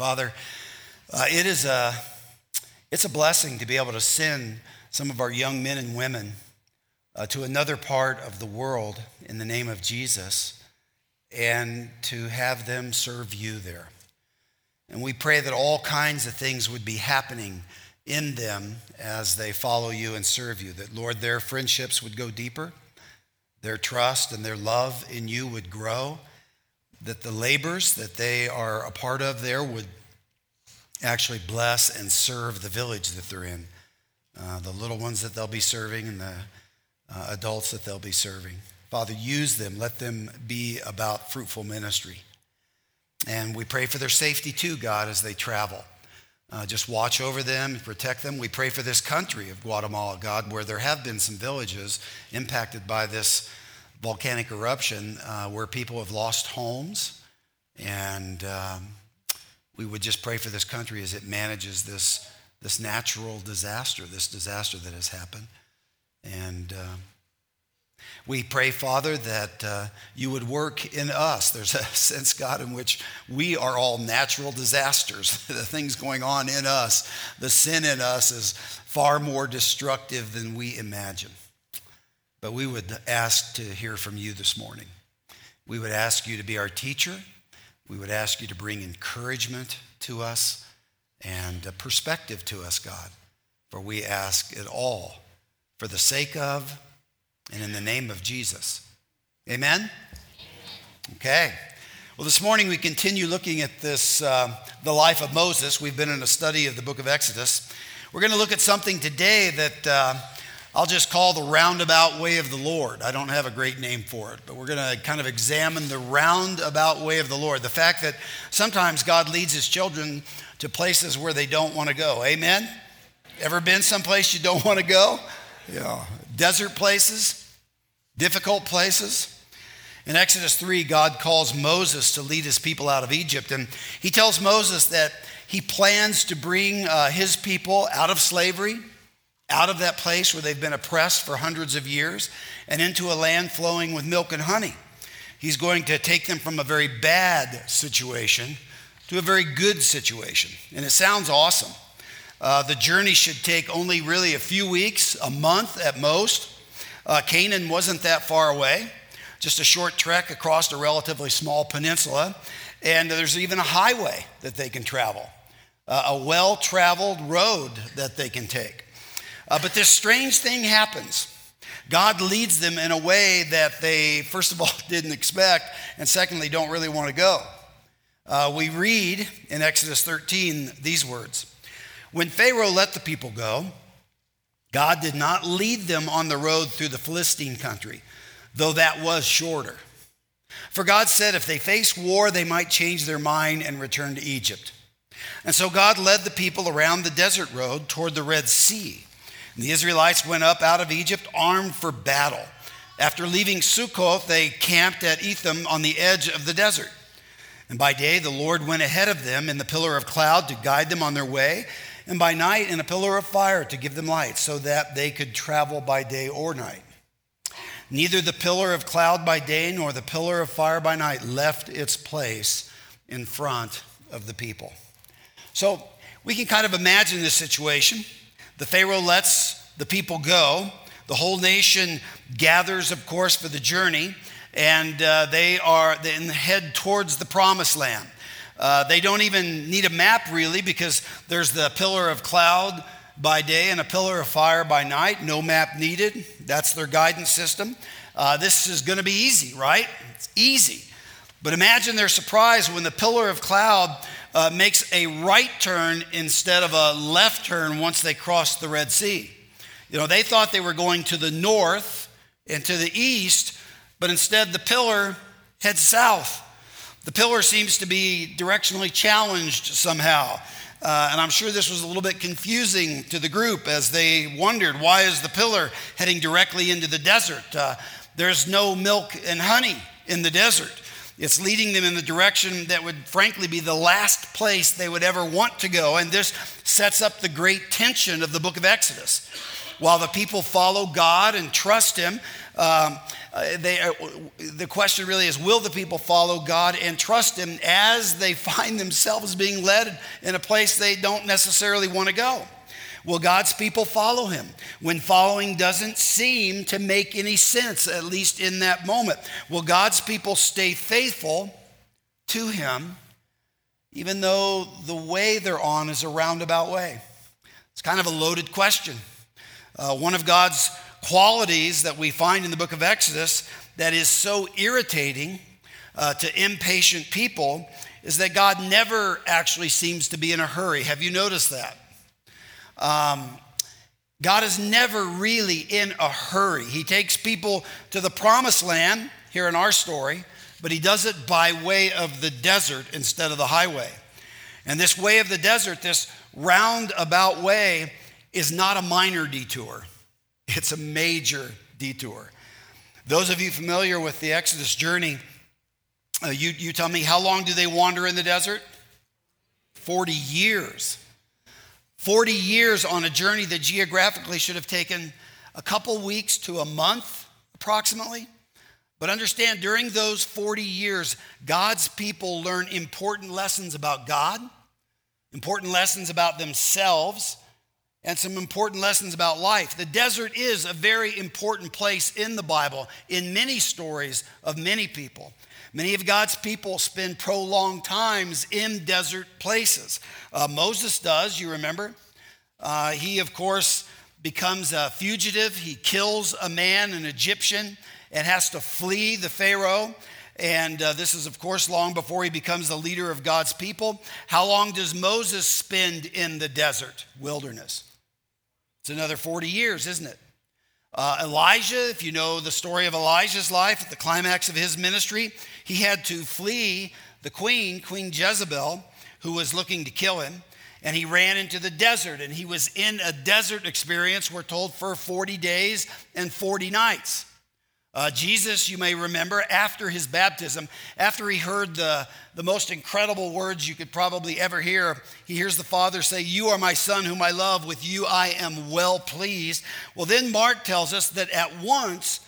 Father, uh, it is a, it's a blessing to be able to send some of our young men and women uh, to another part of the world in the name of Jesus and to have them serve you there. And we pray that all kinds of things would be happening in them as they follow you and serve you. That, Lord, their friendships would go deeper, their trust and their love in you would grow, that the labors that they are a part of there would actually bless and serve the village that they're in, uh, the little ones that they'll be serving and the uh, adults that they'll be serving. Father, use them. Let them be about fruitful ministry. And we pray for their safety too, God, as they travel. Uh, just watch over them and protect them. We pray for this country of Guatemala, God, where there have been some villages impacted by this volcanic eruption uh, where people have lost homes. And um, we would just pray for this country as it manages this, this natural disaster, this disaster that has happened. And. Uh, we pray, Father, that uh, you would work in us. There's a sense, God, in which we are all natural disasters. the things going on in us, the sin in us is far more destructive than we imagine. But we would ask to hear from you this morning. We would ask you to be our teacher. We would ask you to bring encouragement to us and perspective to us, God. For we ask it all for the sake of and in the name of Jesus. Amen? Okay. Well, this morning we continue looking at this, uh, the life of Moses. We've been in a study of the book of Exodus. We're going to look at something today that uh, I'll just call the roundabout way of the Lord. I don't have a great name for it, but we're going to kind of examine the roundabout way of the Lord. The fact that sometimes God leads his children to places where they don't want to go. Amen? Ever been someplace you don't want to go? Yeah. Desert places, difficult places. In Exodus 3, God calls Moses to lead his people out of Egypt. And he tells Moses that he plans to bring uh, his people out of slavery, out of that place where they've been oppressed for hundreds of years, and into a land flowing with milk and honey. He's going to take them from a very bad situation to a very good situation. And it sounds awesome. Uh, the journey should take only really a few weeks, a month at most. Uh, Canaan wasn't that far away, just a short trek across a relatively small peninsula. And there's even a highway that they can travel, uh, a well traveled road that they can take. Uh, but this strange thing happens. God leads them in a way that they, first of all, didn't expect, and secondly, don't really want to go. Uh, we read in Exodus 13 these words When Pharaoh let the people go, God did not lead them on the road through the Philistine country, though that was shorter. For God said if they face war, they might change their mind and return to Egypt. And so God led the people around the desert road toward the Red Sea. And the Israelites went up out of Egypt armed for battle. After leaving Sukkoth, they camped at Etham on the edge of the desert. And by day, the Lord went ahead of them in the pillar of cloud to guide them on their way and by night in a pillar of fire to give them light, so that they could travel by day or night. Neither the pillar of cloud by day nor the pillar of fire by night left its place in front of the people. So we can kind of imagine this situation. The Pharaoh lets the people go. The whole nation gathers, of course, for the journey, and uh, they are then head towards the promised land. Uh, they don't even need a map really because there's the pillar of cloud by day and a pillar of fire by night. No map needed. That's their guidance system. Uh, this is going to be easy, right? It's easy. But imagine their surprise when the pillar of cloud uh, makes a right turn instead of a left turn once they cross the Red Sea. You know, they thought they were going to the north and to the east, but instead the pillar heads south. The pillar seems to be directionally challenged somehow. Uh, and I'm sure this was a little bit confusing to the group as they wondered why is the pillar heading directly into the desert? Uh, there's no milk and honey in the desert. It's leading them in the direction that would frankly be the last place they would ever want to go. And this sets up the great tension of the book of Exodus. While the people follow God and trust Him, um, uh, they, uh, the question really is will the people follow God and trust Him as they find themselves being led in a place they don't necessarily want to go? Will God's people follow him when following doesn't seem to make any sense, at least in that moment? Will God's people stay faithful to him even though the way they're on is a roundabout way? It's kind of a loaded question. Uh, one of God's qualities that we find in the book of Exodus that is so irritating uh, to impatient people is that God never actually seems to be in a hurry. Have you noticed that? Um, God is never really in a hurry. He takes people to the promised land here in our story, but he does it by way of the desert instead of the highway. And this way of the desert, this roundabout way, is not a minor detour, it's a major detour. Those of you familiar with the Exodus journey, uh, you, you tell me, how long do they wander in the desert? 40 years. 40 years on a journey that geographically should have taken a couple weeks to a month, approximately. But understand, during those 40 years, God's people learn important lessons about God, important lessons about themselves, and some important lessons about life. The desert is a very important place in the Bible, in many stories of many people. Many of God's people spend prolonged times in desert places. Uh, Moses does, you remember. Uh, he, of course, becomes a fugitive. He kills a man, an Egyptian, and has to flee the Pharaoh. And uh, this is, of course, long before he becomes the leader of God's people. How long does Moses spend in the desert wilderness? It's another 40 years, isn't it? Uh, Elijah, if you know the story of Elijah's life at the climax of his ministry, he had to flee the queen, Queen Jezebel, who was looking to kill him. And he ran into the desert, and he was in a desert experience, we're told, for 40 days and 40 nights. Uh, Jesus, you may remember, after his baptism, after he heard the, the most incredible words you could probably ever hear, he hears the Father say, You are my Son, whom I love. With you I am well pleased. Well, then Mark tells us that at once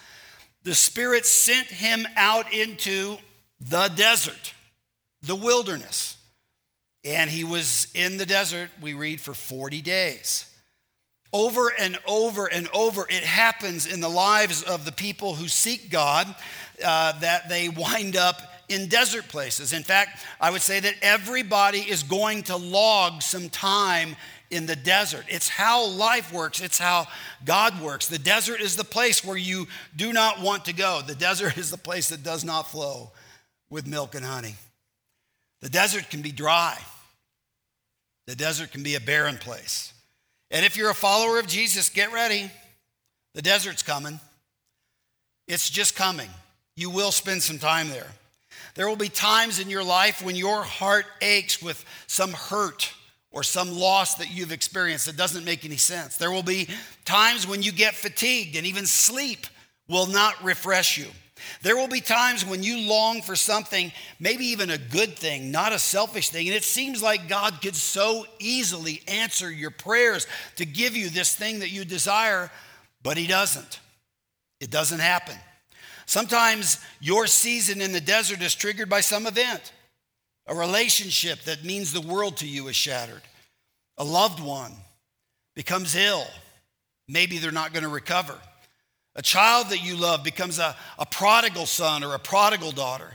the Spirit sent him out into the desert, the wilderness. And he was in the desert, we read, for 40 days. Over and over and over, it happens in the lives of the people who seek God uh, that they wind up in desert places. In fact, I would say that everybody is going to log some time in the desert. It's how life works, it's how God works. The desert is the place where you do not want to go, the desert is the place that does not flow with milk and honey. The desert can be dry, the desert can be a barren place. And if you're a follower of Jesus, get ready. The desert's coming. It's just coming. You will spend some time there. There will be times in your life when your heart aches with some hurt or some loss that you've experienced that doesn't make any sense. There will be times when you get fatigued and even sleep will not refresh you. There will be times when you long for something, maybe even a good thing, not a selfish thing, and it seems like God could so easily answer your prayers to give you this thing that you desire, but He doesn't. It doesn't happen. Sometimes your season in the desert is triggered by some event. A relationship that means the world to you is shattered. A loved one becomes ill. Maybe they're not going to recover. A child that you love becomes a, a prodigal son or a prodigal daughter.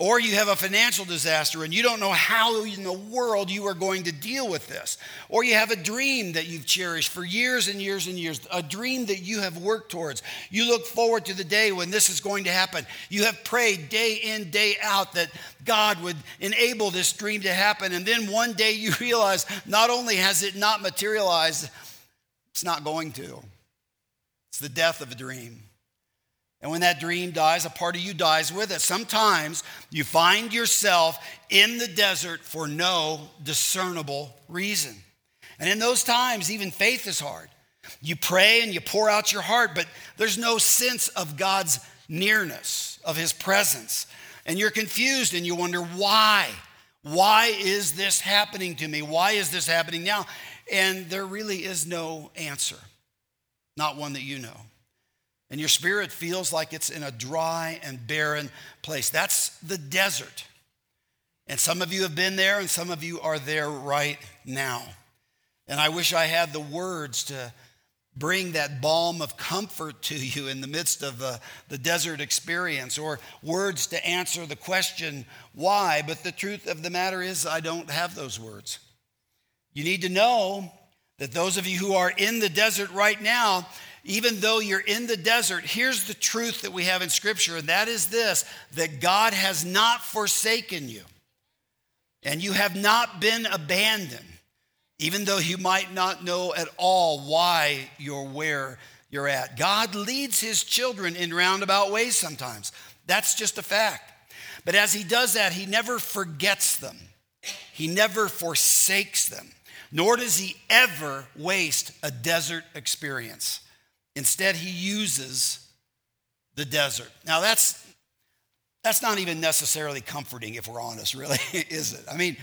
Or you have a financial disaster and you don't know how in the world you are going to deal with this. Or you have a dream that you've cherished for years and years and years, a dream that you have worked towards. You look forward to the day when this is going to happen. You have prayed day in, day out that God would enable this dream to happen. And then one day you realize not only has it not materialized, it's not going to. It's the death of a dream. And when that dream dies, a part of you dies with it. Sometimes you find yourself in the desert for no discernible reason. And in those times, even faith is hard. You pray and you pour out your heart, but there's no sense of God's nearness, of His presence. And you're confused and you wonder why. Why is this happening to me? Why is this happening now? And there really is no answer not one that you know. and your spirit feels like it's in a dry and barren place. That's the desert. And some of you have been there, and some of you are there right now. And I wish I had the words to bring that balm of comfort to you in the midst of uh, the desert experience or words to answer the question why. But the truth of the matter is, I don't have those words. You need to know that those of you who are in the desert right now, even though you're in the desert, here's the truth that we have in Scripture, and that is this that God has not forsaken you, and you have not been abandoned, even though you might not know at all why you're where you're at. God leads his children in roundabout ways sometimes. That's just a fact. But as he does that, he never forgets them, he never forsakes them, nor does he ever waste a desert experience. Instead, he uses the desert. Now, that's, that's not even necessarily comforting if we're honest, really, is it? I mean,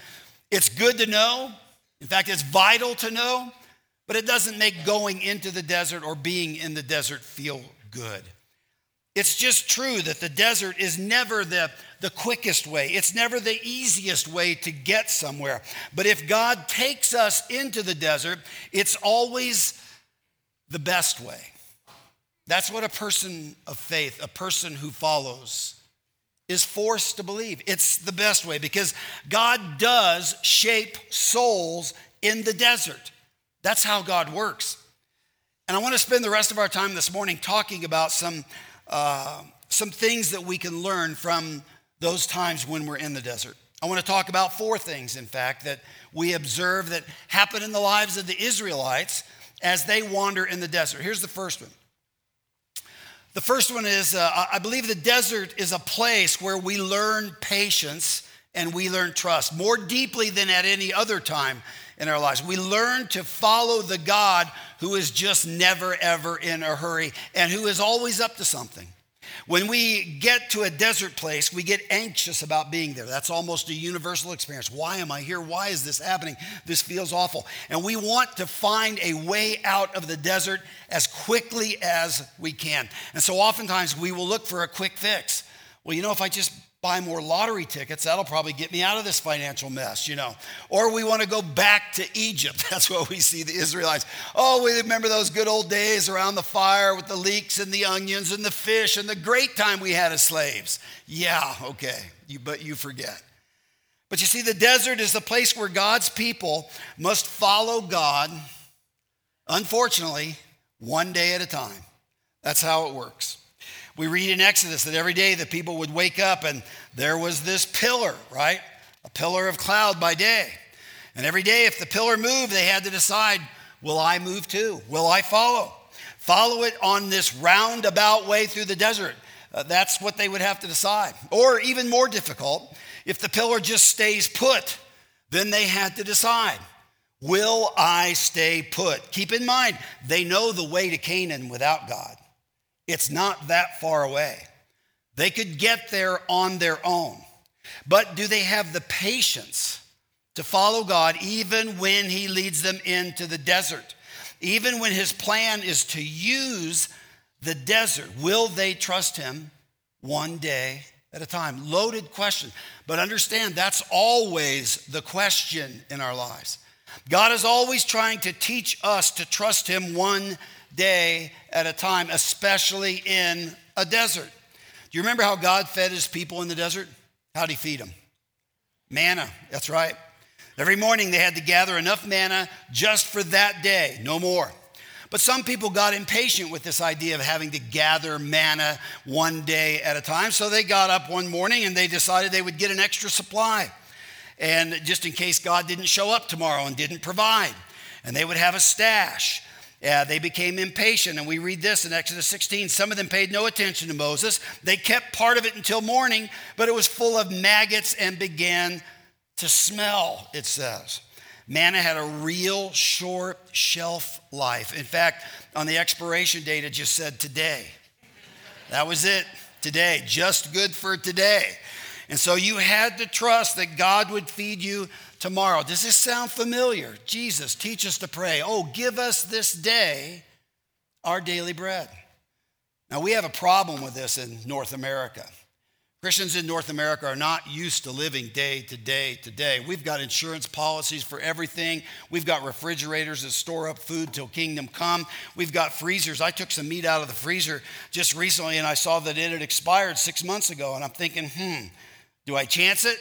it's good to know. In fact, it's vital to know, but it doesn't make going into the desert or being in the desert feel good. It's just true that the desert is never the, the quickest way, it's never the easiest way to get somewhere. But if God takes us into the desert, it's always the best way. That's what a person of faith, a person who follows, is forced to believe. It's the best way because God does shape souls in the desert. That's how God works. And I want to spend the rest of our time this morning talking about some, uh, some things that we can learn from those times when we're in the desert. I want to talk about four things, in fact, that we observe that happen in the lives of the Israelites as they wander in the desert. Here's the first one the first one is uh, I believe the desert is a place where we learn patience and we learn trust more deeply than at any other time in our lives. We learn to follow the God who is just never, ever in a hurry and who is always up to something. When we get to a desert place, we get anxious about being there. That's almost a universal experience. Why am I here? Why is this happening? This feels awful. And we want to find a way out of the desert as quickly as we can. And so oftentimes we will look for a quick fix. Well, you know, if I just buy more lottery tickets. That'll probably get me out of this financial mess, you know. Or we want to go back to Egypt. That's what we see the Israelites. Oh, we remember those good old days around the fire with the leeks and the onions and the fish and the great time we had as slaves. Yeah, okay, you, but you forget. But you see, the desert is the place where God's people must follow God, unfortunately, one day at a time. That's how it works. We read in Exodus that every day the people would wake up and there was this pillar, right? A pillar of cloud by day. And every day, if the pillar moved, they had to decide will I move too? Will I follow? Follow it on this roundabout way through the desert. Uh, that's what they would have to decide. Or even more difficult, if the pillar just stays put, then they had to decide Will I stay put? Keep in mind, they know the way to Canaan without God. It's not that far away. They could get there on their own. But do they have the patience to follow God even when He leads them into the desert? Even when His plan is to use the desert, will they trust Him one day at a time? Loaded question. But understand that's always the question in our lives. God is always trying to teach us to trust Him one day at a time, especially in a desert. Do you remember how God fed his people in the desert? How did he feed them? Manna, that's right. Every morning they had to gather enough manna just for that day, no more. But some people got impatient with this idea of having to gather manna one day at a time. So they got up one morning and they decided they would get an extra supply. And just in case God didn't show up tomorrow and didn't provide. And they would have a stash. Yeah, they became impatient. And we read this in Exodus 16. Some of them paid no attention to Moses. They kept part of it until morning, but it was full of maggots and began to smell, it says. Manna had a real short shelf life. In fact, on the expiration date, it just said today. That was it, today, just good for today. And so you had to trust that God would feed you tomorrow. Does this sound familiar? Jesus, teach us to pray. Oh, give us this day our daily bread. Now, we have a problem with this in North America. Christians in North America are not used to living day to day to day. We've got insurance policies for everything. We've got refrigerators that store up food till kingdom come. We've got freezers. I took some meat out of the freezer just recently and I saw that it had expired six months ago. And I'm thinking, hmm, do I chance it?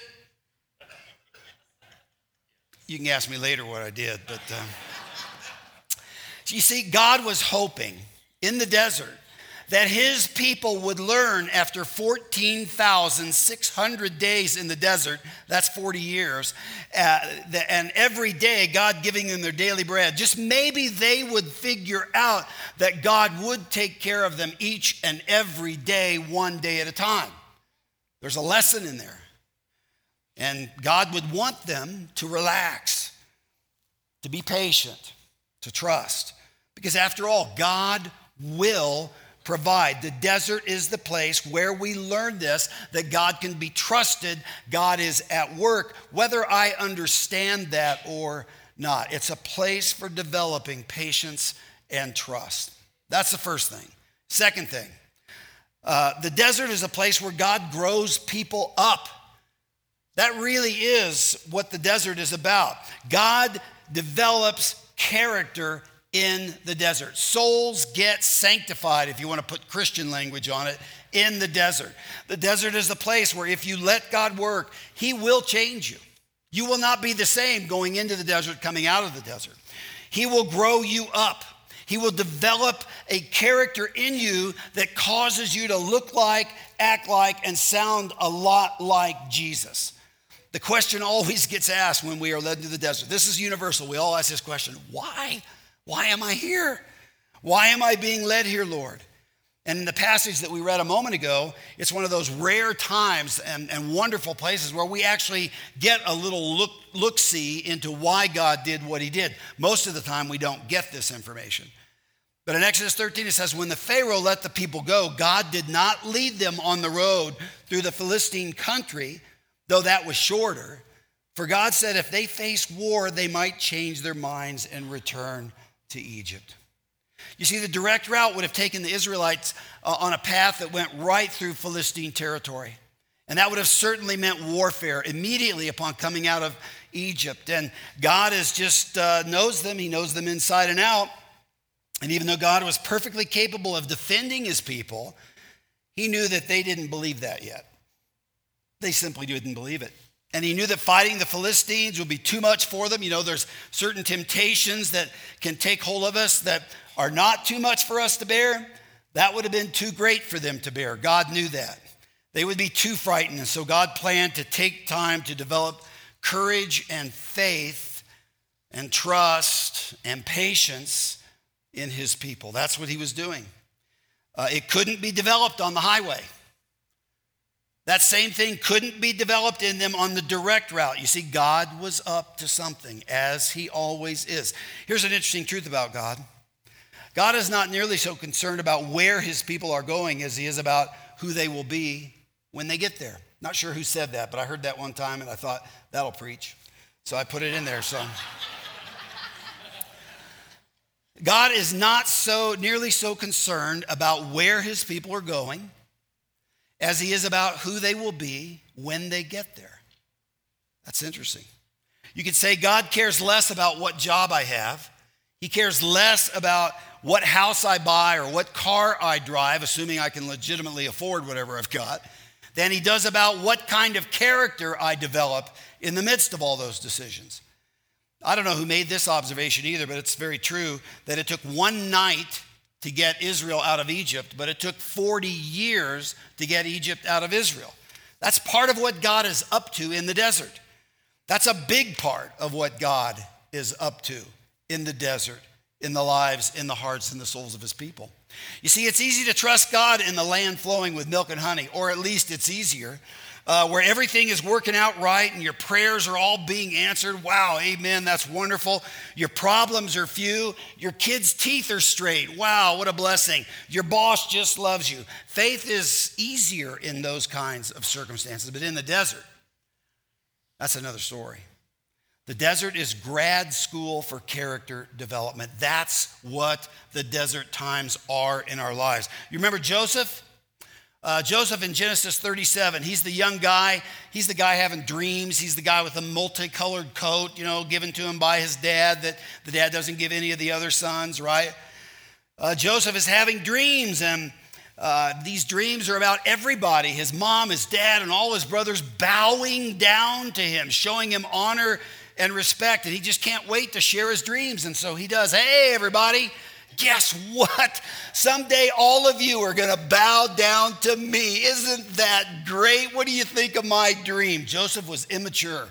You can ask me later what I did. But uh, you see, God was hoping in the desert that his people would learn after 14,600 days in the desert, that's 40 years, uh, and every day God giving them their daily bread, just maybe they would figure out that God would take care of them each and every day, one day at a time. There's a lesson in there. And God would want them to relax, to be patient, to trust. Because after all, God will provide. The desert is the place where we learn this that God can be trusted, God is at work, whether I understand that or not. It's a place for developing patience and trust. That's the first thing. Second thing, uh, the desert is a place where God grows people up. That really is what the desert is about. God develops character in the desert. Souls get sanctified, if you want to put Christian language on it, in the desert. The desert is the place where if you let God work, He will change you. You will not be the same going into the desert, coming out of the desert. He will grow you up. He will develop a character in you that causes you to look like, act like, and sound a lot like Jesus. The question always gets asked when we are led into the desert. This is universal. We all ask this question why? Why am I here? Why am I being led here, Lord? And in the passage that we read a moment ago, it's one of those rare times and, and wonderful places where we actually get a little look, look see into why God did what he did. Most of the time, we don't get this information. But in Exodus 13, it says, When the Pharaoh let the people go, God did not lead them on the road through the Philistine country, though that was shorter. For God said if they faced war, they might change their minds and return to Egypt. You see, the direct route would have taken the Israelites uh, on a path that went right through Philistine territory. And that would have certainly meant warfare immediately upon coming out of Egypt. And God is just uh, knows them, He knows them inside and out. And even though God was perfectly capable of defending His people, He knew that they didn't believe that yet. They simply didn't believe it. And he knew that fighting the Philistines would be too much for them. You know, there's certain temptations that can take hold of us that are not too much for us to bear. That would have been too great for them to bear. God knew that. They would be too frightened. And so God planned to take time to develop courage and faith and trust and patience in his people. That's what he was doing. Uh, it couldn't be developed on the highway. That same thing couldn't be developed in them on the direct route. You see, God was up to something, as He always is. Here's an interesting truth about God God is not nearly so concerned about where His people are going as He is about who they will be when they get there. Not sure who said that, but I heard that one time and I thought, that'll preach. So I put it in there. So. God is not so nearly so concerned about where his people are going as he is about who they will be when they get there. That's interesting. You could say God cares less about what job I have, he cares less about what house I buy or what car I drive, assuming I can legitimately afford whatever I've got, than he does about what kind of character I develop in the midst of all those decisions. I don't know who made this observation either, but it's very true that it took one night to get Israel out of Egypt, but it took 40 years to get Egypt out of Israel. That's part of what God is up to in the desert. That's a big part of what God is up to in the desert, in the lives, in the hearts, and the souls of his people. You see, it's easy to trust God in the land flowing with milk and honey, or at least it's easier uh, where everything is working out right and your prayers are all being answered. Wow, amen, that's wonderful. Your problems are few. Your kids' teeth are straight. Wow, what a blessing. Your boss just loves you. Faith is easier in those kinds of circumstances, but in the desert, that's another story. The desert is grad school for character development. That's what the desert times are in our lives. You remember Joseph? Uh, Joseph in Genesis 37, he's the young guy. He's the guy having dreams. He's the guy with the multicolored coat, you know, given to him by his dad that the dad doesn't give any of the other sons, right? Uh, Joseph is having dreams, and uh, these dreams are about everybody his mom, his dad, and all his brothers bowing down to him, showing him honor and respect. And he just can't wait to share his dreams. And so he does. Hey, everybody, guess what? Someday all of you are going to bow down to me. Isn't that great? What do you think of my dream? Joseph was immature.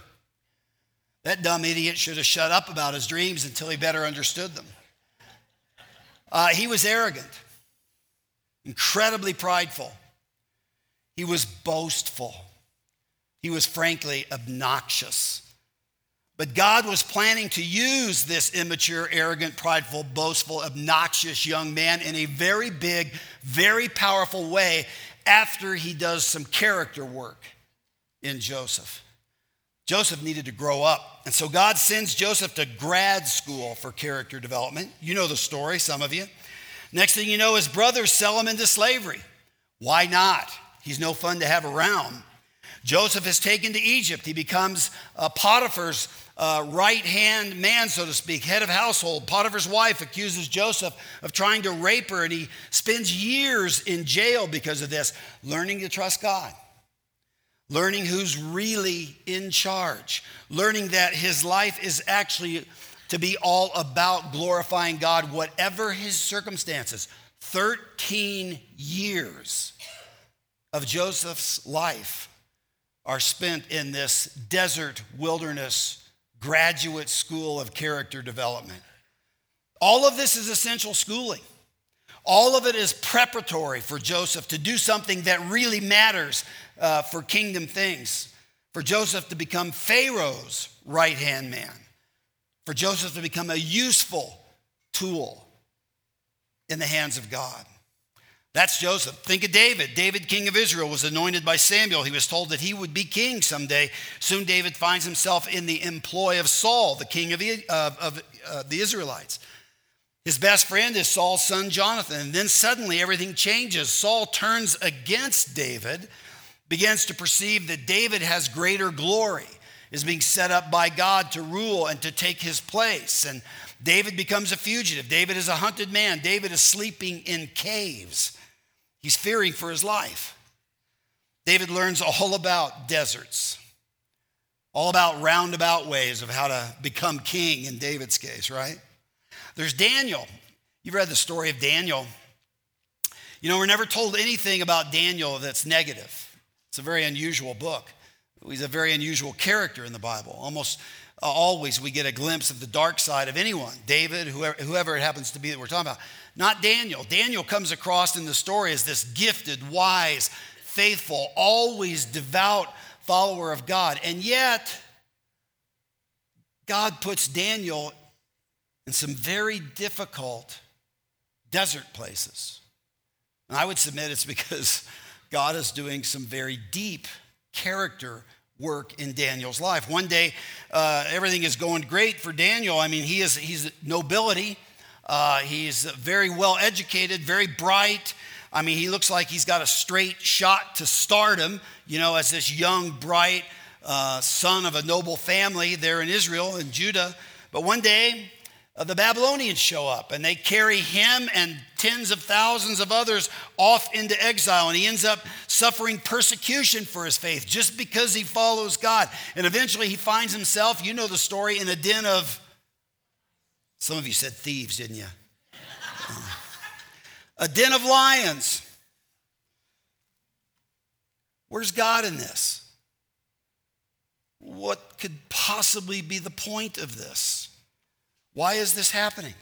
That dumb idiot should have shut up about his dreams until he better understood them. Uh, he was arrogant, incredibly prideful. He was boastful. He was frankly obnoxious. But God was planning to use this immature, arrogant, prideful, boastful, obnoxious young man in a very big, very powerful way after he does some character work in Joseph. Joseph needed to grow up. And so God sends Joseph to grad school for character development. You know the story, some of you. Next thing you know, his brothers sell him into slavery. Why not? He's no fun to have around. Joseph is taken to Egypt. He becomes Potiphar's uh, right hand man, so to speak, head of household. Potiphar's wife accuses Joseph of trying to rape her, and he spends years in jail because of this, learning to trust God, learning who's really in charge, learning that his life is actually to be all about glorifying God, whatever his circumstances. 13 years of Joseph's life are spent in this desert wilderness graduate school of character development. All of this is essential schooling. All of it is preparatory for Joseph to do something that really matters uh, for kingdom things. For Joseph to become Pharaoh's right hand man. For Joseph to become a useful tool in the hands of God. That's Joseph. Think of David. David, king of Israel, was anointed by Samuel. He was told that he would be king someday. Soon, David finds himself in the employ of Saul, the king of, of, of uh, the Israelites. His best friend is Saul's son Jonathan. And then suddenly everything changes. Saul turns against David, begins to perceive that David has greater glory, is being set up by God to rule and to take his place. And David becomes a fugitive. David is a hunted man. David is sleeping in caves. He's fearing for his life. David learns all about deserts, all about roundabout ways of how to become king in David's case, right? There's Daniel. You've read the story of Daniel. You know, we're never told anything about Daniel that's negative. It's a very unusual book. He's a very unusual character in the Bible. Almost always we get a glimpse of the dark side of anyone David, whoever, whoever it happens to be that we're talking about. Not Daniel. Daniel comes across in the story as this gifted, wise, faithful, always devout follower of God. And yet, God puts Daniel in some very difficult desert places. And I would submit it's because God is doing some very deep character work in Daniel's life. One day, uh, everything is going great for Daniel. I mean, he is he's nobility. Uh, he's very well educated, very bright. I mean, he looks like he's got a straight shot to stardom, you know, as this young, bright uh, son of a noble family there in Israel and Judah. But one day, Uh, the Babylonians show up and they carry him and tens of thousands of others off into exile. And he ends up suffering persecution for his faith just because he follows God. And eventually he finds himself, you know the story, in a den of, some of you said thieves, didn't you? Uh, a den of lions. Where's God in this? What could possibly be the point of this? Why is this happening?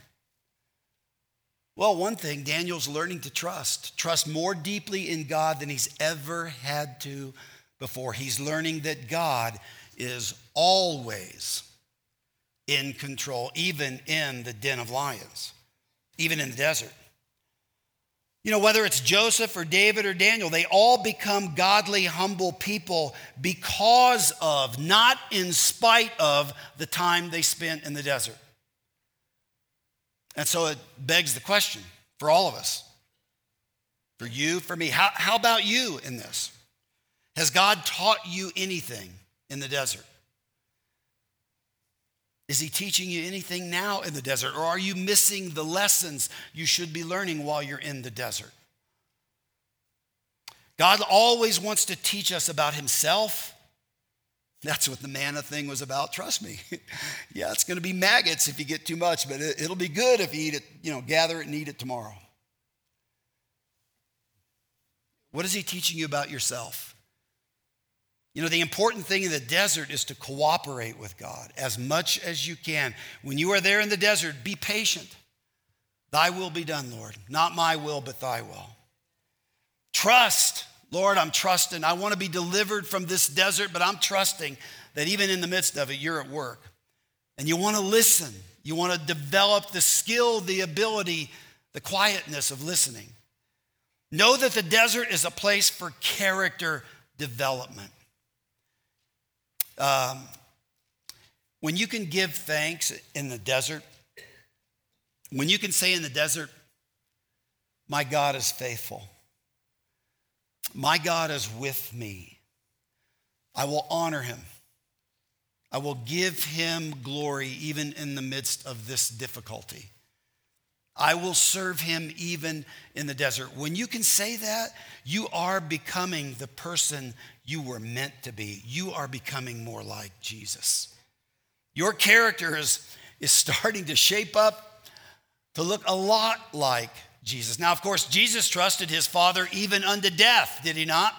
Well, one thing, Daniel's learning to trust, trust more deeply in God than he's ever had to before. He's learning that God is always in control, even in the den of lions, even in the desert. You know, whether it's Joseph or David or Daniel, they all become godly, humble people because of, not in spite of, the time they spent in the desert. And so it begs the question for all of us, for you, for me, how, how about you in this? Has God taught you anything in the desert? Is he teaching you anything now in the desert? Or are you missing the lessons you should be learning while you're in the desert? God always wants to teach us about himself. That's what the manna thing was about, trust me. yeah, it's going to be maggots if you get too much, but it, will be good if you eat it, you know, gather it and eat it tomorrow. What is he teaching you about yourself? You know, the important thing in the desert is to cooperate with God as much as you can. When you are there in the desert, be patient. Thy will be done, Lord. Not my will, but thy will. Trust. Lord, I'm trusting. I want to be delivered from this desert, but I'm trusting that even in the midst of it, you're at work. And you want to listen. You want to develop the skill, the ability, the quietness of listening. Know that the desert is a place for character development. Um, when you can give thanks in the desert, when you can say in the desert, My God is faithful, my God is with me, I will honor him. I will give him glory even in the midst of this difficulty. I will serve him even in the desert. When you can say that, you are becoming the person you were meant to be. You are becoming more like Jesus. Your character is, is starting to shape up to look a lot like Jesus. Now, of course, Jesus trusted his Father even unto death, did he not?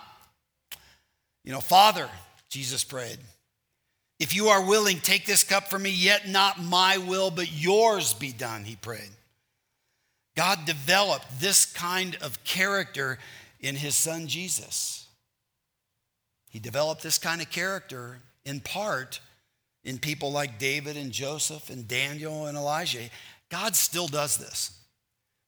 You know, Father, Jesus prayed, if you are willing, take this cup from me, yet not my will, but yours be done, he prayed. God developed this kind of character in his son Jesus. He developed this kind of character in part in people like David and Joseph and Daniel and Elijah. God still does this.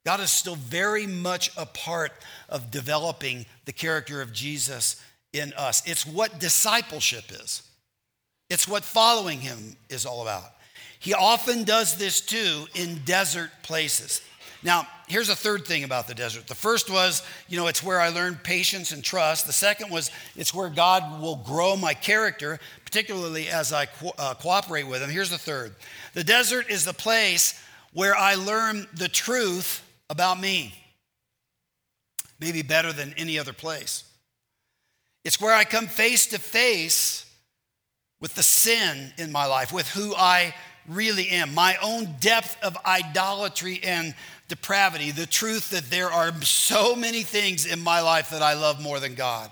God is still very much a part of developing the character of Jesus in us. It's what discipleship is, it's what following him is all about. He often does this too in desert places. Now, here's a third thing about the desert. The first was, you know, it's where I learned patience and trust. The second was, it's where God will grow my character, particularly as I co- uh, cooperate with Him. Here's the third the desert is the place where I learn the truth about me, maybe better than any other place. It's where I come face to face with the sin in my life, with who I really am, my own depth of idolatry and depravity, the truth that there are so many things in my life that I love more than God.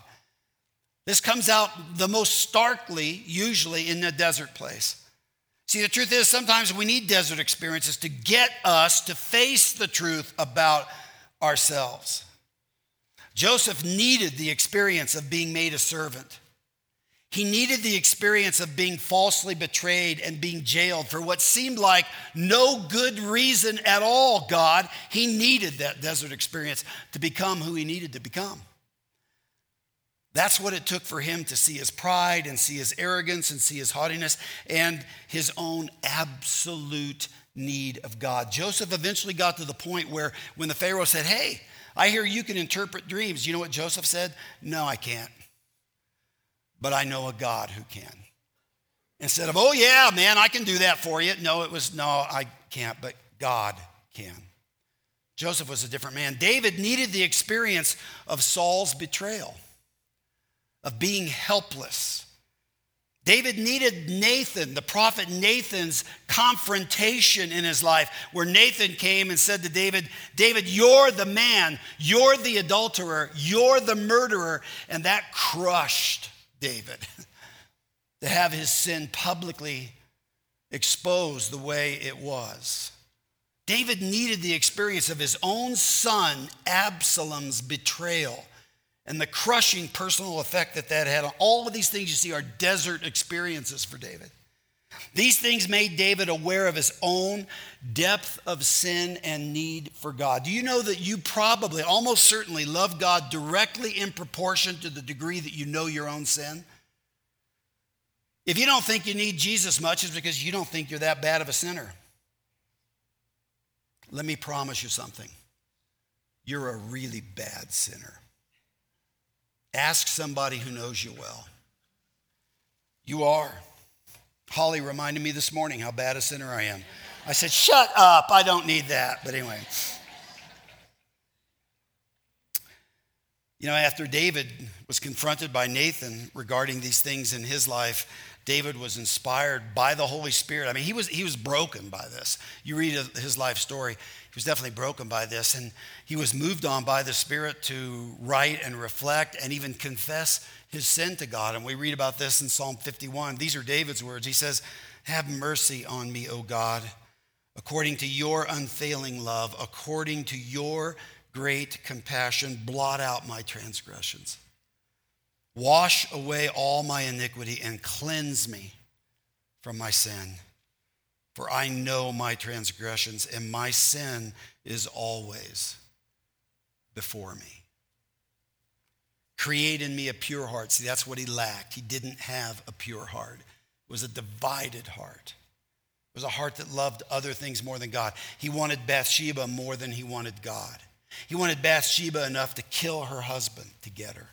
This comes out the most starkly, usually, in a desert place. See, the truth is, sometimes we need desert experiences to get us to face the truth about ourselves. Joseph needed the experience of being made a servant. He needed the experience of being falsely betrayed and being jailed for what seemed like no good reason at all, God. He needed that desert experience to become who he needed to become. That's what it took for him to see his pride and see his arrogance and see his haughtiness and his own absolute need of God. Joseph eventually got to the point where when the Pharaoh said, Hey, I hear you can interpret dreams, you know what Joseph said? No, I can't but I know a God who can. Instead of, oh, yeah, man, I can do that for you. No, it was, no, I can't, but God can. Joseph was a different man. David needed the experience of Saul's betrayal, of being helpless. David needed Nathan, the prophet Nathan's confrontation in his life, where Nathan came and said to David, David, you're the man, you're the adulterer, you're the murderer. And that crushed David to have his sin publicly exposed the way it was. David needed the experience of his own son, Absalom's betrayal, and the crushing personal effect that that had on all of these things you see are desert experiences for David. These things made David aware of his own depth of sin and need for God. Do you know that you probably, almost certainly, love God directly in proportion to the degree that you know your own sin? If you don't think you need Jesus much, it's because you don't think you're that bad of a sinner. Let me promise you something you're a really bad sinner. Ask somebody who knows you well. You are. Holly reminded me this morning how bad a sinner I am. I said, Shut up, I don't need that. But anyway. You know, after David was confronted by Nathan regarding these things in his life, David was inspired by the Holy Spirit. I mean, he was, he was broken by this. You read his life story, he was definitely broken by this. And he was moved on by the Spirit to write and reflect and even confess his sin to God. And we read about this in Psalm 51. These are David's words. He says, Have mercy on me, O God, according to your unfailing love, according to your great compassion, blot out my transgressions. Wash away all my iniquity and cleanse me from my sin. For I know my transgressions, and my sin is always before me. Create in me a pure heart. See, that's what he lacked. He didn't have a pure heart, it was a divided heart. It was a heart that loved other things more than God. He wanted Bathsheba more than he wanted God. He wanted Bathsheba enough to kill her husband to get her.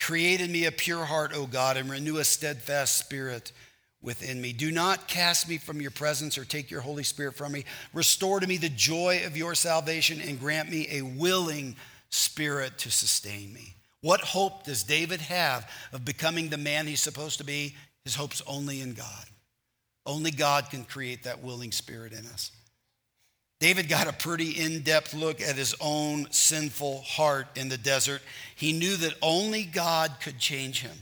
Create in me a pure heart, O God, and renew a steadfast spirit within me. Do not cast me from your presence or take your Holy Spirit from me. Restore to me the joy of your salvation and grant me a willing spirit to sustain me. What hope does David have of becoming the man he's supposed to be? His hope's only in God. Only God can create that willing spirit in us. David got a pretty in depth look at his own sinful heart in the desert. He knew that only God could change him.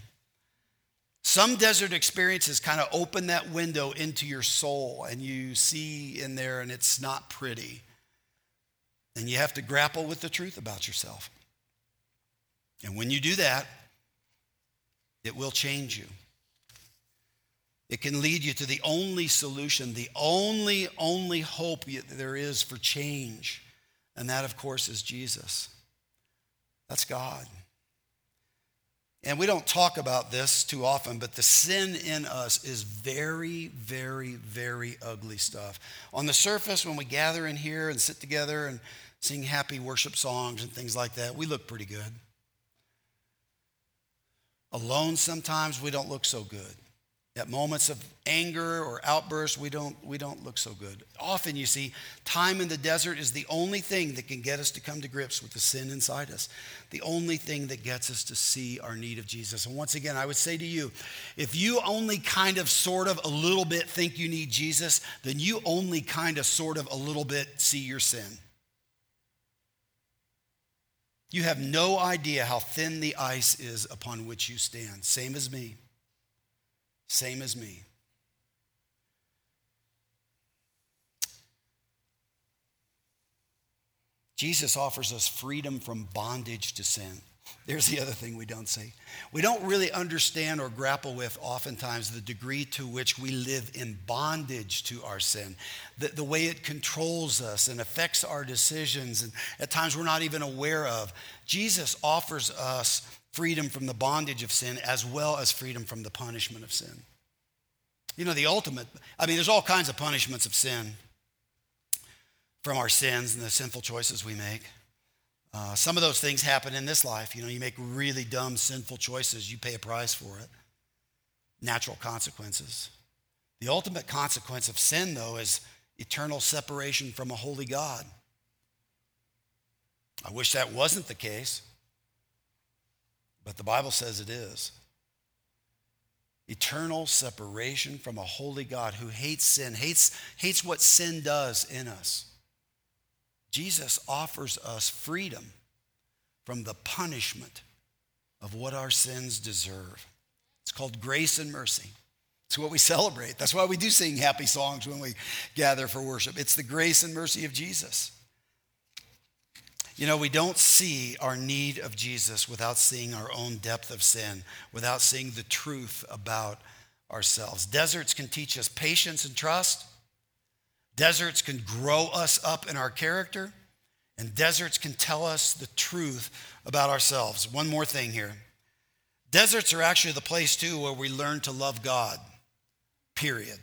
Some desert experiences kind of open that window into your soul, and you see in there, and it's not pretty. And you have to grapple with the truth about yourself. And when you do that, it will change you. It can lead you to the only solution, the only, only hope there is for change. And that, of course, is Jesus. That's God. And we don't talk about this too often, but the sin in us is very, very, very ugly stuff. On the surface, when we gather in here and sit together and sing happy worship songs and things like that, we look pretty good. Alone, sometimes we don't look so good. At moments of anger or outbursts, we don't, we don't look so good. Often, you see, time in the desert is the only thing that can get us to come to grips with the sin inside us, the only thing that gets us to see our need of Jesus. And once again, I would say to you if you only kind of, sort of, a little bit think you need Jesus, then you only kind of, sort of, a little bit see your sin. You have no idea how thin the ice is upon which you stand, same as me. Same as me. Jesus offers us freedom from bondage to sin. There's the other thing we don't see. We don't really understand or grapple with oftentimes the degree to which we live in bondage to our sin, the, the way it controls us and affects our decisions, and at times we're not even aware of. Jesus offers us freedom from the bondage of sin as well as freedom from the punishment of sin. You know, the ultimate, I mean, there's all kinds of punishments of sin from our sins and the sinful choices we make. Uh, some of those things happen in this life. You know, you make really dumb, sinful choices, you pay a price for it. Natural consequences. The ultimate consequence of sin, though, is eternal separation from a holy God. I wish that wasn't the case, but the Bible says it is. Eternal separation from a holy God who hates sin, hates, hates what sin does in us. Jesus offers us freedom from the punishment of what our sins deserve. It's called grace and mercy. It's what we celebrate. That's why we do sing happy songs when we gather for worship. It's the grace and mercy of Jesus. You know, we don't see our need of Jesus without seeing our own depth of sin, without seeing the truth about ourselves. Deserts can teach us patience and trust. Deserts can grow us up in our character. And deserts can tell us the truth about ourselves. One more thing here. Deserts are actually the place, too, where we learn to love God, period.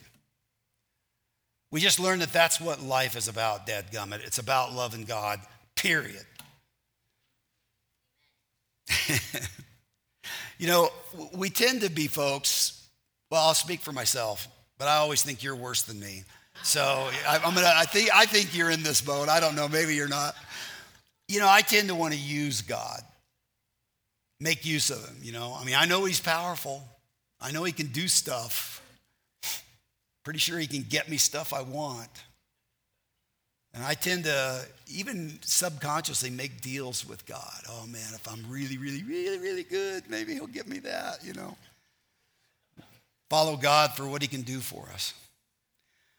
We just learned that that's what life is about, Dad Gummit. It's about loving God, period. you know, we tend to be folks, well, I'll speak for myself, but I always think you're worse than me. So I, am gonna, I think, I think you're in this boat. I don't know, maybe you're not. You know, I tend to want to use God, make use of him, you know. I mean, I know he's powerful. I know he can do stuff. Pretty sure he can get me stuff I want. And I tend to even subconsciously make deals with God. Oh man, if I'm really, really, really, really good, maybe he'll give me that, you know. Follow God for what he can do for us.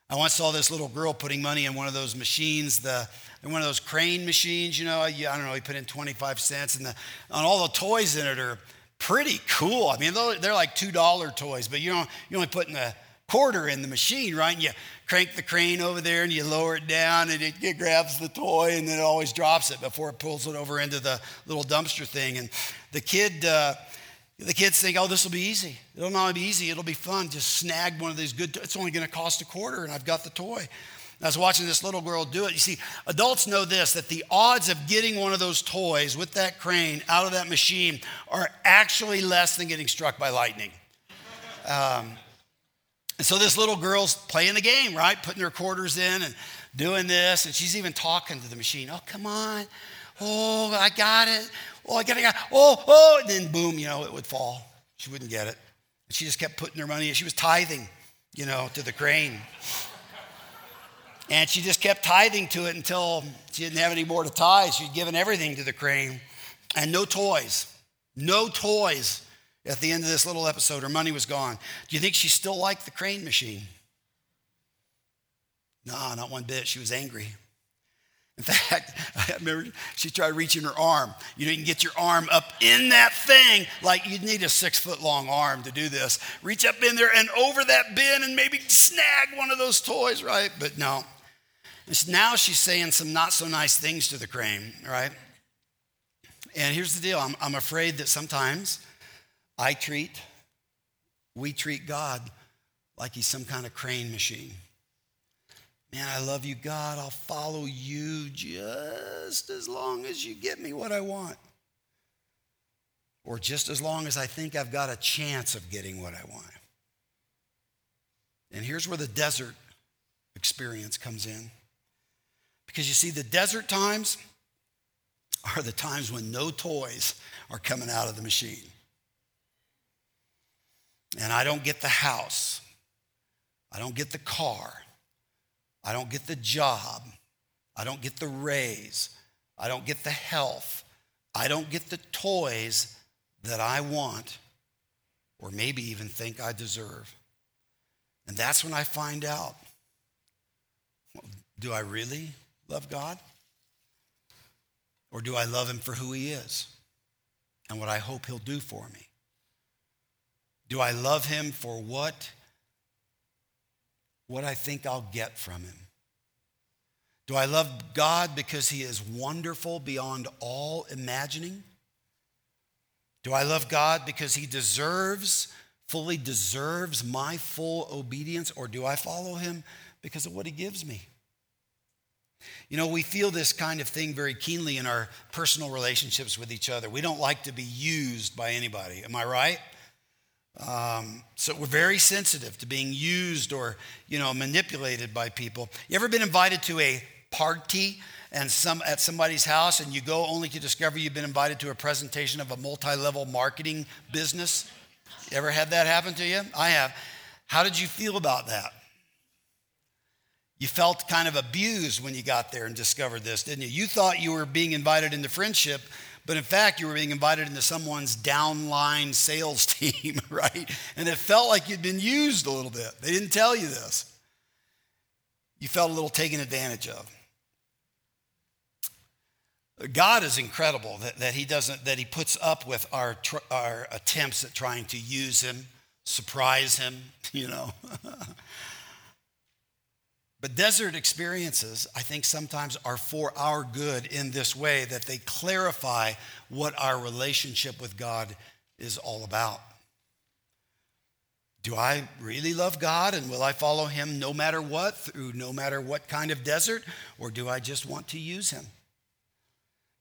I once saw this little girl putting money in one of those machines, the one of those crane machines, you know, I don't know, he put in 25 cents and the, on all the toys in it are pretty cool. I mean, they're like $2 toys, but you know, you only put in a quarter in the machine, right? And you crank the crane over there and you lower it down and it, it, grabs the toy and then it always drops it before it pulls it over into the little dumpster thing. And the kid, uh, the kids think, oh, this will be easy. It'll not be easy. It'll be fun. Just snag one of these good. It's only going to cost a quarter, and I've got the toy. And I was watching this little girl do it. You see, adults know this that the odds of getting one of those toys with that crane out of that machine are actually less than getting struck by lightning. Um, and so this little girl's playing the game, right? Putting her quarters in and doing this. And she's even talking to the machine. Oh, come on. Oh, I got it. Oh, I got it. Oh, oh. And then boom, you know, it would fall. She wouldn't get it. And she just kept putting her money in. She was tithing, you know, to the crane. And she just kept tithing to it until she didn't have any more to tithe. She'd given everything to the crane and no toys. No toys at the end of this little episode, her money was gone. Do you think she still liked the crane machine? No, not one bit. She was angry. In fact, I remember she tried reaching her arm. You know, you can get your arm up in that thing, like you'd need a six foot long arm to do this. Reach up in there and over that bin and maybe snag one of those toys, right? But no. Now she's saying some not so nice things to the crane, right? And here's the deal I'm, I'm afraid that sometimes I treat, we treat God like he's some kind of crane machine. Man, I love you, God. I'll follow you just as long as you get me what I want. Or just as long as I think I've got a chance of getting what I want. And here's where the desert experience comes in. Because you see, the desert times are the times when no toys are coming out of the machine and I don't get the house, I don't get the car, I don't get the job, I don't get the raise, I don't get the health, I don't get the toys that I want or maybe even think I deserve. And that's when I find out do I really love God? Or do I love him for who he is and what I hope he'll do for me? Do I love him for what? What I think I'll get from him. Do I love God because he is wonderful beyond all imagining? Do I love God because he deserves, fully deserves my full obedience? Or do I follow him because of what he gives me? You know, we feel this kind of thing very keenly in our personal relationships with each other. We don't like to be used by anybody. Am I right? Um, so we're very sensitive to being used or, you know, manipulated by people. You ever been invited to a party and some at somebody's house and you go only to discover you've been invited to a presentation of a multi-level marketing business? You ever had that happen to you? I have. How did you feel about that? You felt kind of abused when you got there and discovered this, didn't you? You thought you were being invited into friendship, but in fact, you were being invited into someone's downline sales team, right? And it felt like you'd been used a little bit. They didn't tell you this. You felt a little taken advantage of. God is incredible that, that he doesn't that he puts up with our our attempts at trying to use him surprise him, you know. but desert experiences, I think, sometimes are for our good in this way that they clarify what our relationship with God is all about. Do I really love God and will I follow him no matter what, through no matter what kind of desert, or do I just want to use him?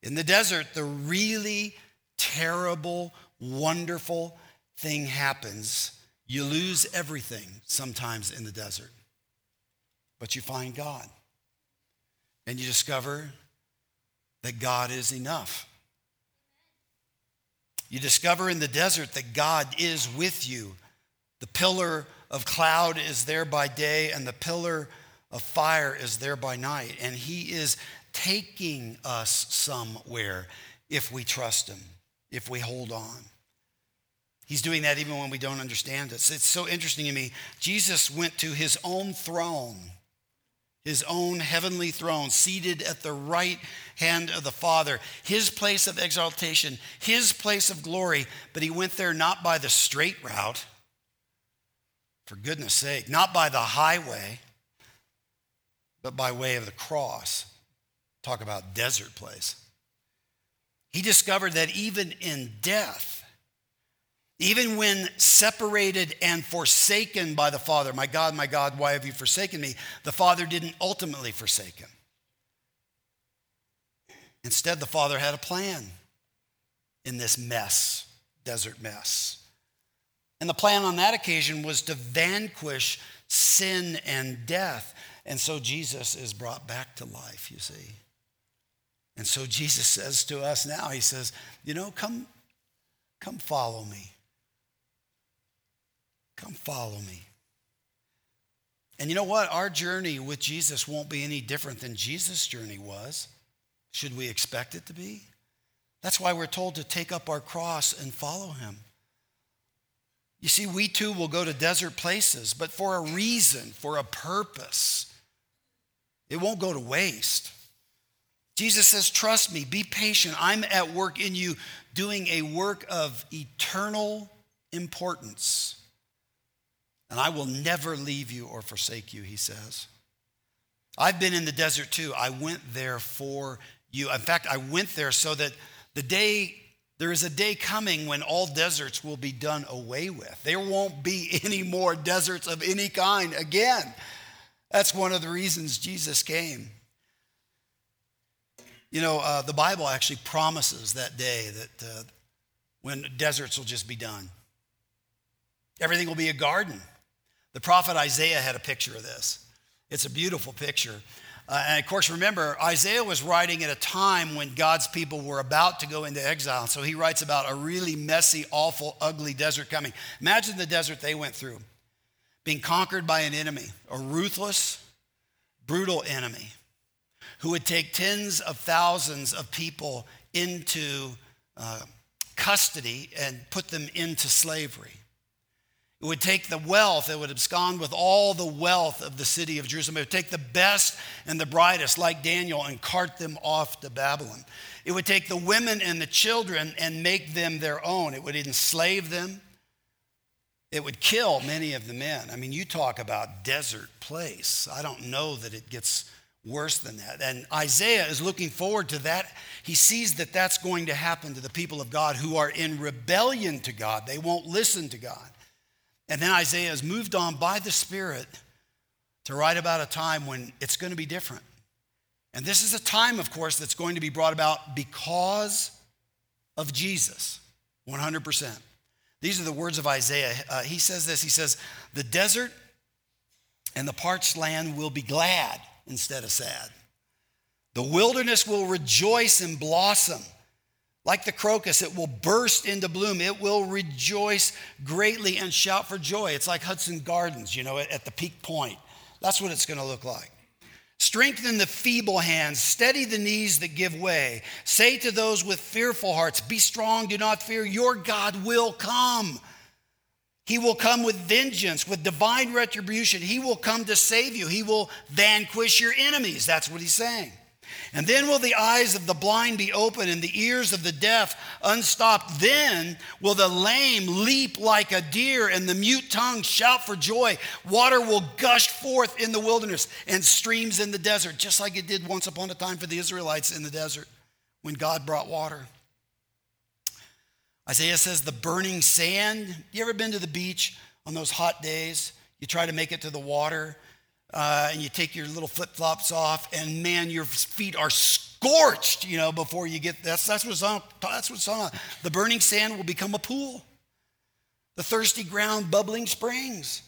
In the desert, the really terrible, wonderful thing happens. You lose everything sometimes in the desert, but you find God. And you discover that God is enough. You discover in the desert that God is with you. The pillar of cloud is there by day, and the pillar of fire is there by night. And He is taking us somewhere if we trust Him, if we hold on. He's doing that even when we don't understand it. It's so interesting to me. Jesus went to his own throne, his own heavenly throne, seated at the right hand of the Father, his place of exaltation, his place of glory, but he went there not by the straight route, for goodness sake, not by the highway, but by way of the cross. Talk about desert place. He discovered that even in death, even when separated and forsaken by the Father, my God, my God, why have you forsaken me? The Father didn't ultimately forsake him. Instead, the Father had a plan in this mess, desert mess. And the plan on that occasion was to vanquish sin and death. And so Jesus is brought back to life, you see. And so Jesus says to us now, He says, You know, come, come follow me. Come follow me. And you know what? Our journey with Jesus won't be any different than Jesus' journey was. Should we expect it to be? That's why we're told to take up our cross and follow him. You see, we too will go to desert places, but for a reason, for a purpose. It won't go to waste. Jesus says, Trust me, be patient. I'm at work in you, doing a work of eternal importance. And I will never leave you or forsake you, he says. I've been in the desert too. I went there for you. In fact, I went there so that the day, there is a day coming when all deserts will be done away with. There won't be any more deserts of any kind again. That's one of the reasons Jesus came. You know, uh, the Bible actually promises that day that uh, when deserts will just be done. Everything will be a garden. The prophet Isaiah had a picture of this. It's a beautiful picture. Uh, and of course, remember, Isaiah was writing at a time when God's people were about to go into exile. So he writes about a really messy, awful, ugly desert coming. Imagine the desert they went through being conquered by an enemy, a ruthless, brutal enemy who would take tens of thousands of people into uh, custody and put them into slavery. It would take the wealth, it would abscond with all the wealth of the city of Jerusalem. It would take the best and the brightest, like Daniel, and cart them off to Babylon. It would take the women and the children and make them their own. It would enslave them. It would kill many of the men. I mean, you talk about desert place. I don't know that it gets worse than that. And Isaiah is looking forward to that. He sees that that's going to happen to the people of God who are in rebellion to God. They won't listen to God. And then Isaiah is moved on by the Spirit to write about a time when it's going to be different. And this is a time, of course, that's going to be brought about because of Jesus, 100%. These are the words of Isaiah. Uh, he says this He says, The desert and the parched land will be glad instead of sad. The wilderness will rejoice and blossom. Like the crocus, it will burst into bloom. It will rejoice greatly and shout for joy. It's like Hudson Gardens, you know, at the peak point. That's what it's going to look like. Strengthen the feeble hands, steady the knees that give way. Say to those with fearful hearts, Be strong, do not fear. Your God will come. He will come with vengeance, with divine retribution. He will come to save you. He will vanquish your enemies. That's what he's saying. And then will the eyes of the blind be open and the ears of the deaf unstopped. Then will the lame leap like a deer and the mute tongue shout for joy. Water will gush forth in the wilderness and streams in the desert, just like it did once upon a time for the Israelites in the desert when God brought water. Isaiah says, the burning sand. You ever been to the beach on those hot days? You try to make it to the water uh, and you take your little flip flops off, and man, your feet are scorched, you know, before you get that's that's what's on that's what's on. The burning sand will become a pool. The thirsty ground, bubbling springs.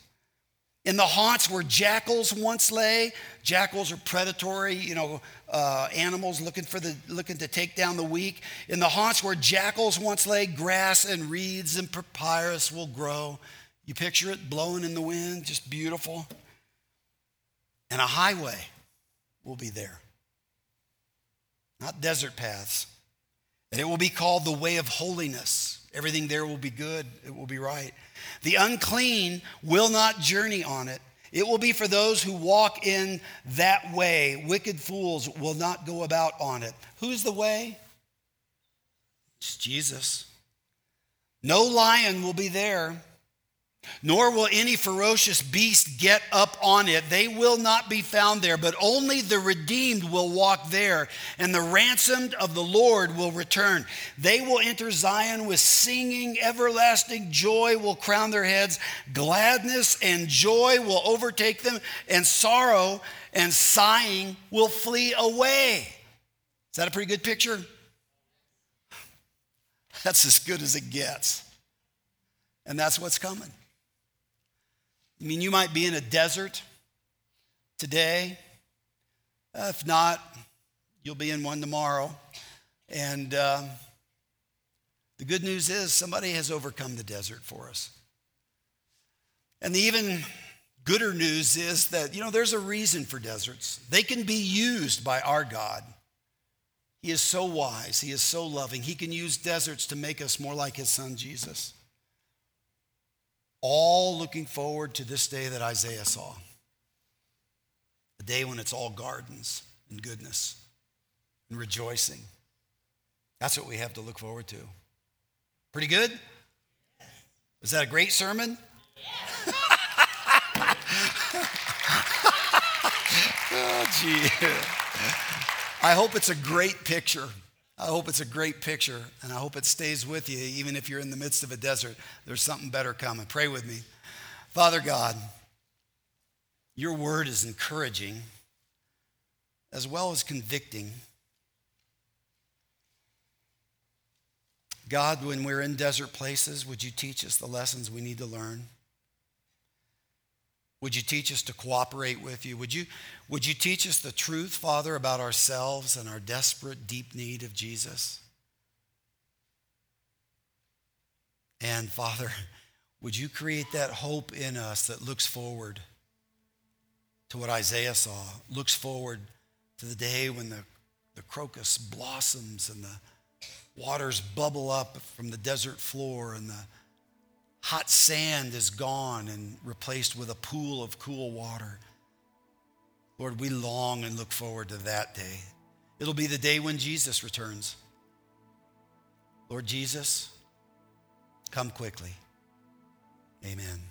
In the haunts where jackals once lay, jackals are predatory, you know, uh, animals looking for the looking to take down the weak. In the haunts where jackals once lay, grass and reeds and papyrus will grow. You picture it blowing in the wind, just beautiful and a highway will be there, not desert paths. And it will be called the way of holiness. Everything there will be good, it will be right. The unclean will not journey on it. It will be for those who walk in that way. Wicked fools will not go about on it. Who's the way? It's Jesus. No lion will be there nor will any ferocious beast get up on it. They will not be found there, but only the redeemed will walk there, and the ransomed of the Lord will return. They will enter Zion with singing, everlasting joy will crown their heads, gladness and joy will overtake them, and sorrow and sighing will flee away. Is that a pretty good picture? That's as good as it gets. And that's what's coming. I mean, you might be in a desert today. If not, you'll be in one tomorrow. And uh, the good news is somebody has overcome the desert for us. And the even gooder news is that, you know, there's a reason for deserts. They can be used by our God. He is so wise, He is so loving. He can use deserts to make us more like His Son, Jesus all looking forward to this day that Isaiah saw the day when it's all gardens and goodness and rejoicing. That's what we have to look forward to. Pretty good? Was that a great sermon? oh, gee. I hope it's a great picture. I hope it's a great picture and I hope it stays with you, even if you're in the midst of a desert. There's something better coming. Pray with me. Father God, your word is encouraging as well as convicting. God, when we're in desert places, would you teach us the lessons we need to learn? Would you teach us to cooperate with you? Would you, would you teach us the truth, Father, about ourselves and our desperate, deep need of Jesus? And Father, would you create that hope in us that looks forward to what Isaiah saw, looks forward to the day when the, the crocus blossoms and the waters bubble up from the desert floor and the hot sand is gone and replaced with a pool of cool water. Lord, we long and look forward to that day. It'll be the day when Jesus returns. Lord Jesus, come quickly. Amen.